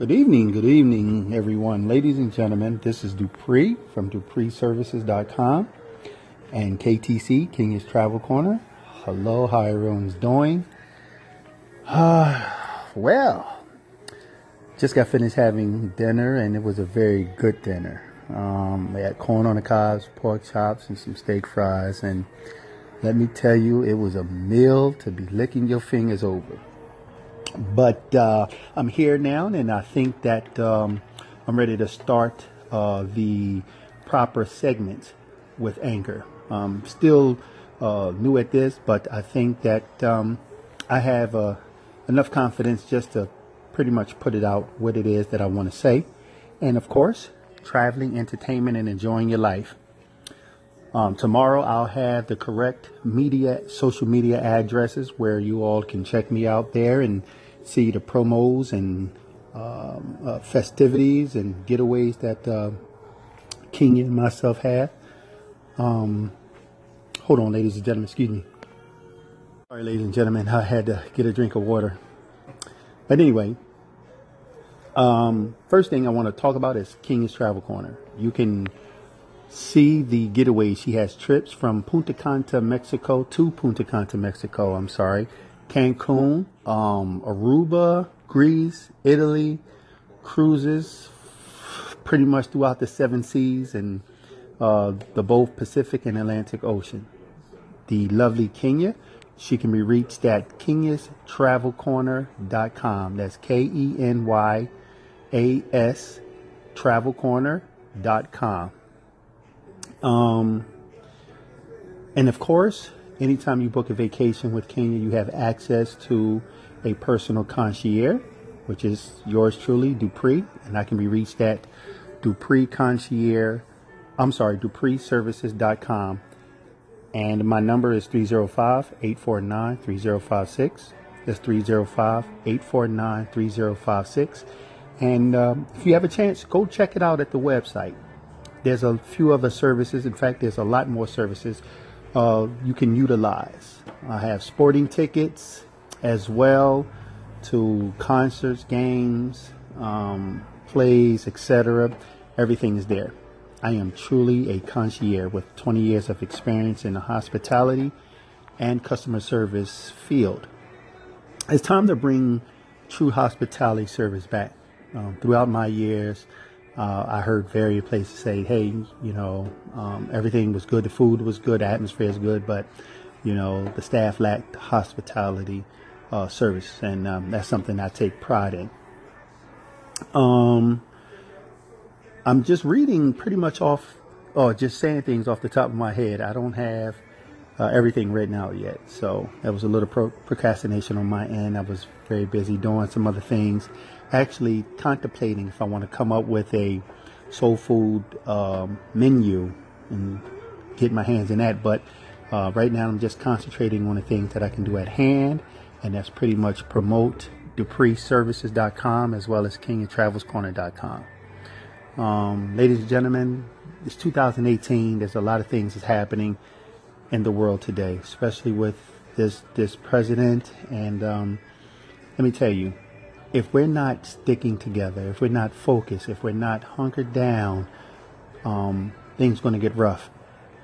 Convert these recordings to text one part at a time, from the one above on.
Good evening, good evening, everyone. Ladies and gentlemen, this is Dupree from DupreeServices.com and KTC, Kenya's Travel Corner. Hello, how everyone's doing? Uh, well, just got finished having dinner and it was a very good dinner. Um, we had corn on the cobs, pork chops, and some steak fries. And let me tell you, it was a meal to be licking your fingers over. But uh, I'm here now, and I think that um, I'm ready to start uh, the proper segments with Anchor. Um, still uh, new at this, but I think that um, I have uh, enough confidence just to pretty much put it out what it is that I want to say. And of course, traveling, entertainment, and enjoying your life. Um, tomorrow I'll have the correct media, social media addresses where you all can check me out there and see the promos and um, uh, festivities and getaways that uh, Kenya and myself have. Um, hold on, ladies and gentlemen, excuse me. Sorry, ladies and gentlemen, I had to get a drink of water. But anyway, um, first thing I want to talk about is Kenya's Travel Corner. You can see the getaway. She has trips from Punta Cana, Mexico to Punta Cana, Mexico. I'm sorry. Cancun, um, Aruba, Greece, Italy, cruises pretty much throughout the seven seas and uh, the both Pacific and Atlantic Ocean. The lovely Kenya, she can be reached at kenyastravelcorner.com. That's K E N Y A S travelcorner.com. Um, and of course, anytime you book a vacation with Kenya, you have access to a personal concierge, which is yours truly, Dupree, and I can be reached at Dupree Concierge. I'm sorry, DupreeServices.com. And my number is 305 849 3056. That's 305 849 3056. And um, if you have a chance, go check it out at the website. There's a few other services. In fact, there's a lot more services uh, you can utilize. I have sporting tickets as well to concerts, games, um, plays, etc. Everything is there. I am truly a concierge with 20 years of experience in the hospitality and customer service field. It's time to bring true hospitality service back. Um, throughout my years, uh, I heard various places say, "Hey, you know, um, everything was good. The food was good. The atmosphere is good, but you know, the staff lacked hospitality uh, service, and um, that's something I take pride in." Um, I'm just reading pretty much off, or just saying things off the top of my head. I don't have uh, everything written out yet, so that was a little pro- procrastination on my end. I was very busy doing some other things actually contemplating if I want to come up with a soul food um, menu and get my hands in that. But uh, right now, I'm just concentrating on the things that I can do at hand, and that's pretty much promote DupreeServices.com as well as KingandTravelsCorner.com. Um, ladies and gentlemen, it's 2018. There's a lot of things that's happening in the world today, especially with this this president. And um, let me tell you, if we're not sticking together, if we're not focused, if we're not hunkered down, um, things going to get rough.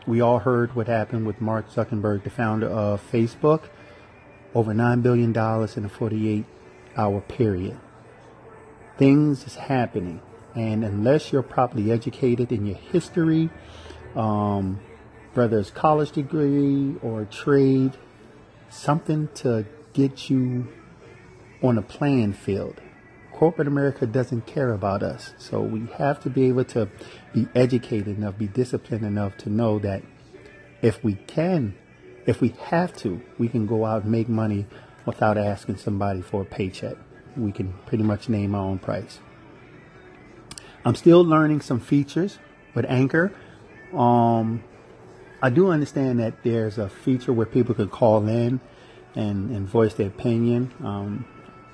We all heard what happened with Mark Zuckerberg, the founder of Facebook, over $9 billion in a 48 hour period. Things is happening. And unless you're properly educated in your history, um, whether it's college degree or trade, something to get you on a playing field. Corporate America doesn't care about us. So we have to be able to be educated enough, be disciplined enough to know that if we can, if we have to, we can go out and make money without asking somebody for a paycheck. We can pretty much name our own price. I'm still learning some features with Anchor. Um, I do understand that there's a feature where people can call in and, and voice their opinion. Um,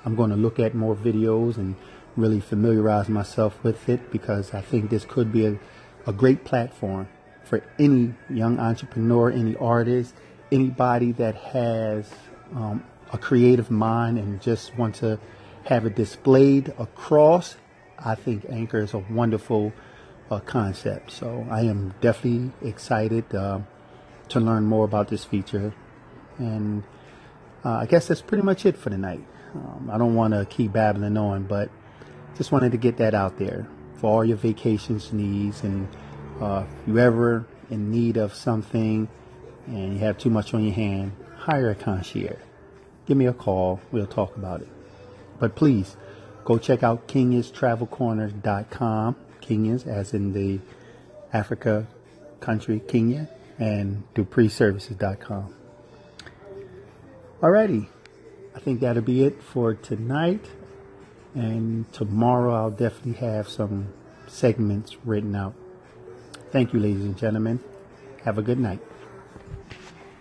I'm going to look at more videos and really familiarize myself with it because I think this could be a, a great platform for any young entrepreneur, any artist, anybody that has um, a creative mind and just want to have it displayed across, I think Anchor is a wonderful uh, concept. So I am definitely excited uh, to learn more about this feature. And uh, I guess that's pretty much it for tonight. Um, I don't want to keep babbling on, but just wanted to get that out there for all your vacations needs. And uh, if you ever in need of something and you have too much on your hand, hire a concierge. Give me a call. We'll talk about it. But please go check out kenyastravelcorners.com. Kenyans, as in the Africa country, Kenya, and dupreeservices.com. Alrighty. I think that'll be it for tonight. And tomorrow I'll definitely have some segments written out. Thank you, ladies and gentlemen. Have a good night.